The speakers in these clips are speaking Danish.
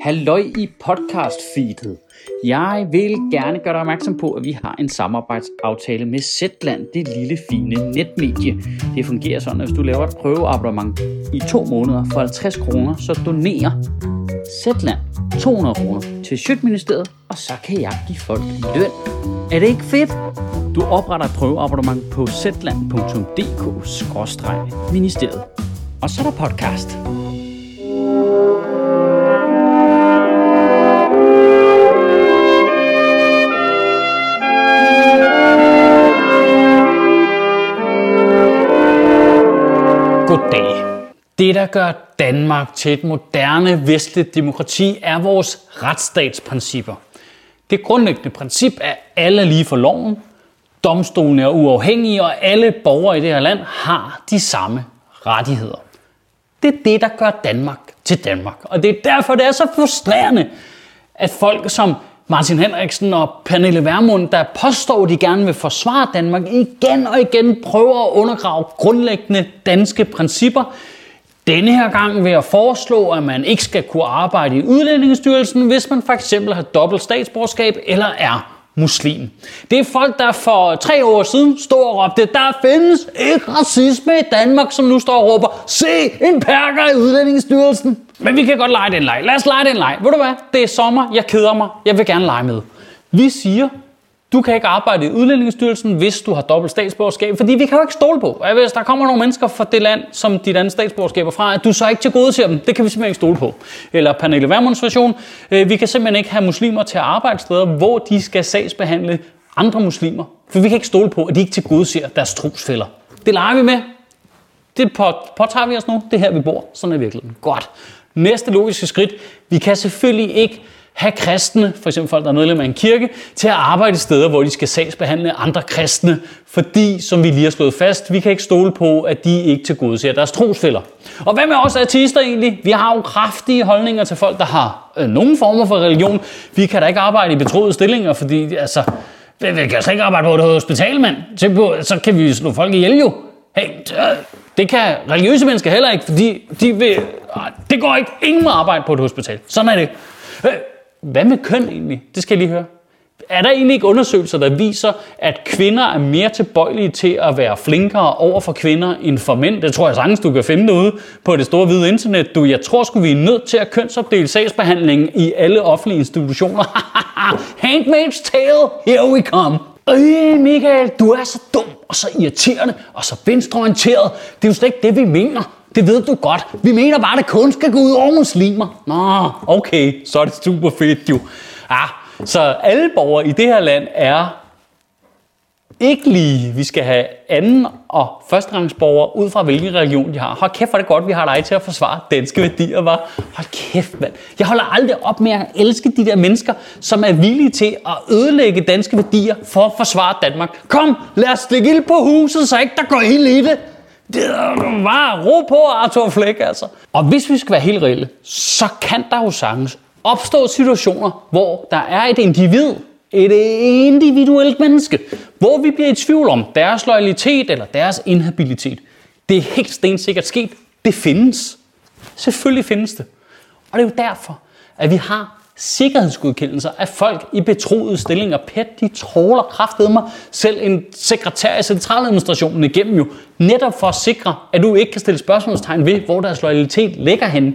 Halløj i podcast-feedet. Jeg vil gerne gøre dig opmærksom på, at vi har en samarbejdsaftale med Zetland, det lille fine netmedie. Det fungerer sådan, at hvis du laver et prøveabonnement i to måneder for 50 kroner, så donerer Zetland 200 kroner til Sjøtministeriet, og så kan jeg give folk løn. Er det ikke fedt? Du opretter et prøveabonnement på zetland.dk-ministeriet. Og så er der podcast. Goddag. Det, der gør Danmark til et moderne vestligt demokrati, er vores retsstatsprincipper. Det grundlæggende princip er, at alle er lige for loven, domstolene er uafhængige, og alle borgere i det her land har de samme rettigheder. Det er det, der gør Danmark til Danmark. Og det er derfor, det er så frustrerende, at folk som Martin Henriksen og Pernille Vermund, der påstår, at de gerne vil forsvare Danmark, igen og igen prøver at undergrave grundlæggende danske principper. Denne her gang vil jeg foreslå, at man ikke skal kunne arbejde i Udlændingestyrelsen, hvis man for eksempel har dobbelt statsborgerskab eller er muslim. Det er folk, der for tre år siden stod og råbte, der findes ikke racisme i Danmark, som nu står og råber, se en perker i Udlændingsstyrelsen. Men vi kan godt lege den leg. Lad os lege den leg. Ved du hvad? Det er sommer. Jeg keder mig. Jeg vil gerne lege med. Vi siger, du kan ikke arbejde i Udlændingestyrelsen, hvis du har dobbelt statsborgerskab, fordi vi kan jo ikke stole på, at hvis der kommer nogle mennesker fra det land, som dit andet statsborgerskab er fra, at du så ikke til gode til dem. Det kan vi simpelthen ikke stole på. Eller Pernille Vermunds version, øh, vi kan simpelthen ikke have muslimer til at arbejde steder, hvor de skal sagsbehandle andre muslimer. For vi kan ikke stole på, at de ikke til gode ser deres trosfælder. Det leger vi med. Det påtager vi os nu. Det er her, vi bor. Sådan er virkeligheden. Godt. Næste logiske skridt. Vi kan selvfølgelig ikke have kristne, for eksempel folk, der er medlem af en kirke, til at arbejde steder, hvor de skal sagsbehandle andre kristne, fordi, som vi lige har slået fast, vi kan ikke stole på, at de ikke til gode deres trosfælder. Og hvad med os artister egentlig? Vi har jo kraftige holdninger til folk, der har øh, nogen former for religion. Vi kan da ikke arbejde i betroede stillinger, fordi altså, vi kan altså ikke arbejde på et hospital, mand. Så kan vi slå folk ihjel jo. Hey, øh, det kan religiøse mennesker heller ikke, fordi de vil, det går ikke. Ingen må arbejde på et hospital. Sådan er det. Øh, hvad med køn egentlig? Det skal jeg lige høre. Er der egentlig ikke undersøgelser, der viser, at kvinder er mere tilbøjelige til at være flinkere over for kvinder end for mænd? Det tror jeg sagtens, du kan finde derude på det store hvide internet. Du, jeg tror sgu, vi er nødt til at kønsopdele sagsbehandlingen i alle offentlige institutioner. Handmaid's tale, here we come. Øh, Michael, du er så dum og så irriterende og så venstreorienteret. Det er jo slet ikke det, vi mener. Det ved du godt. Vi mener bare, at det kun skal gå ud over muslimer. Nå, okay, så er det super fedt jo. Ah, så alle borgere i det her land er ikke lige, vi skal have anden og førsterangsborgere ud fra hvilken religion de har. Hold kæft, hvor det godt, vi har dig til at forsvare danske værdier, var. Hold kæft, mand. Jeg holder aldrig op med at elske de der mennesker, som er villige til at ødelægge danske værdier for at forsvare Danmark. Kom, lad os stikke ild på huset, så ikke der går ild i det. Det er bare ro på, Arthur Fleck, altså. Og hvis vi skal være helt reelle, så kan der jo sagtens opstå situationer, hvor der er et individ, et individuelt menneske, hvor vi bliver i tvivl om deres loyalitet eller deres inhabilitet. Det er helt stensikkert sket. Det findes. Selvfølgelig findes det. Og det er jo derfor, at vi har sikkerhedsgodkendelser af folk i betroede stillinger. PET, de tråler kraftedet mig selv en sekretær i centraladministrationen igennem jo, netop for at sikre, at du ikke kan stille spørgsmålstegn ved, hvor deres loyalitet ligger henne.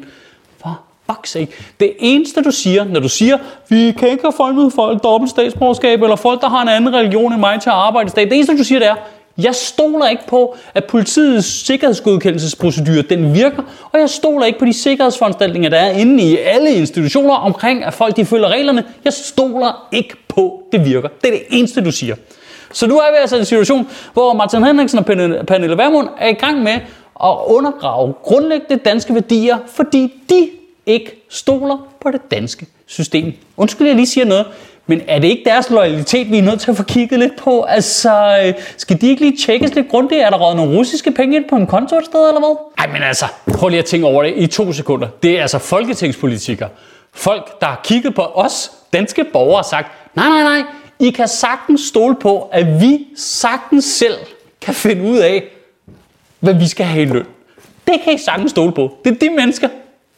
For fuck's sake. Det eneste, du siger, når du siger, vi kan ikke have folk med folk dobbelt statsborgerskab, eller folk, der har en anden religion end mig til at arbejde i stat. Det eneste, du siger, det er, jeg stoler ikke på, at politiets sikkerhedsgodkendelsesprocedure den virker, og jeg stoler ikke på de sikkerhedsforanstaltninger, der er inde i alle institutioner omkring, at folk de følger reglerne. Jeg stoler ikke på, det virker. Det er det eneste, du siger. Så nu er vi altså i en situation, hvor Martin Henriksen og Pernille Vermund er i gang med at undergrave grundlæggende danske værdier, fordi de ikke stoler på det danske system. Undskyld, jeg lige siger noget. Men er det ikke deres loyalitet, vi er nødt til at få kigget lidt på? Altså, skal de ikke lige tjekkes lidt grundigt? Er der røget nogle russiske penge ind på en konto et sted, eller hvad? Ej, men altså, prøv lige at tænke over det i to sekunder. Det er altså folketingspolitikere. Folk, der har kigget på os, danske borgere, og sagt, nej, nej, nej, I kan sagtens stole på, at vi sagtens selv kan finde ud af, hvad vi skal have i løn. Det kan I sagtens stole på. Det er de mennesker,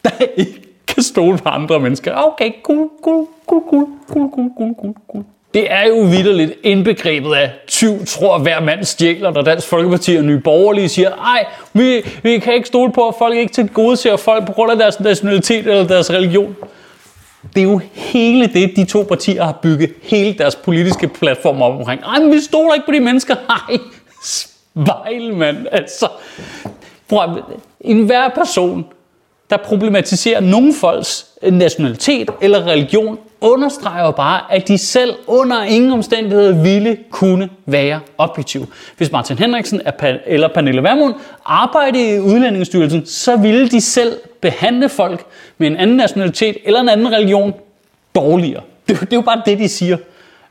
der ikke kan stole på andre mennesker. Okay, cool, cool, cool, cool, cool, cool, cool, cool, cool. Det er jo vidderligt indbegrebet af tyv tror hver mand stjæler, når Dansk Folkeparti og Nye Borgerlige siger, ej, vi, vi kan ikke stole på, at folk ikke til gode ser folk på grund af deres nationalitet eller deres religion. Det er jo hele det, de to partier har bygget hele deres politiske platform op omkring. Ej, men vi stoler ikke på de mennesker. Ej, spejl, mand. Altså, prøv, en hver person, der problematiserer nogen folks øh, nationalitet eller religion, understreger jo bare, at de selv under ingen omstændigheder ville kunne være objektive. Hvis Martin Henriksen eller Pernille Vermund arbejdede i Udlændingsstyrelsen, så ville de selv behandle folk med en anden nationalitet eller en anden religion dårligere. Det, det er jo bare det, de siger.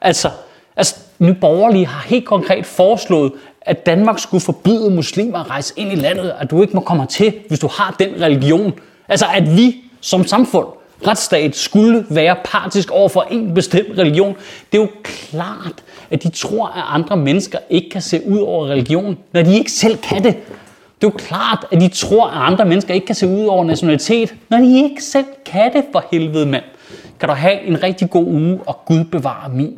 Altså, altså Nye Borgerlige har helt konkret foreslået, at Danmark skulle forbyde muslimer at rejse ind i landet, at du ikke må komme til, hvis du har den religion. Altså, at vi som samfund retsstat skulle være partisk over for en bestemt religion. Det er jo klart, at de tror, at andre mennesker ikke kan se ud over religion, når de ikke selv kan det. Det er jo klart, at de tror, at andre mennesker ikke kan se ud over nationalitet, når de ikke selv kan det for helvede, mand. Kan du have en rigtig god uge, og Gud bevare min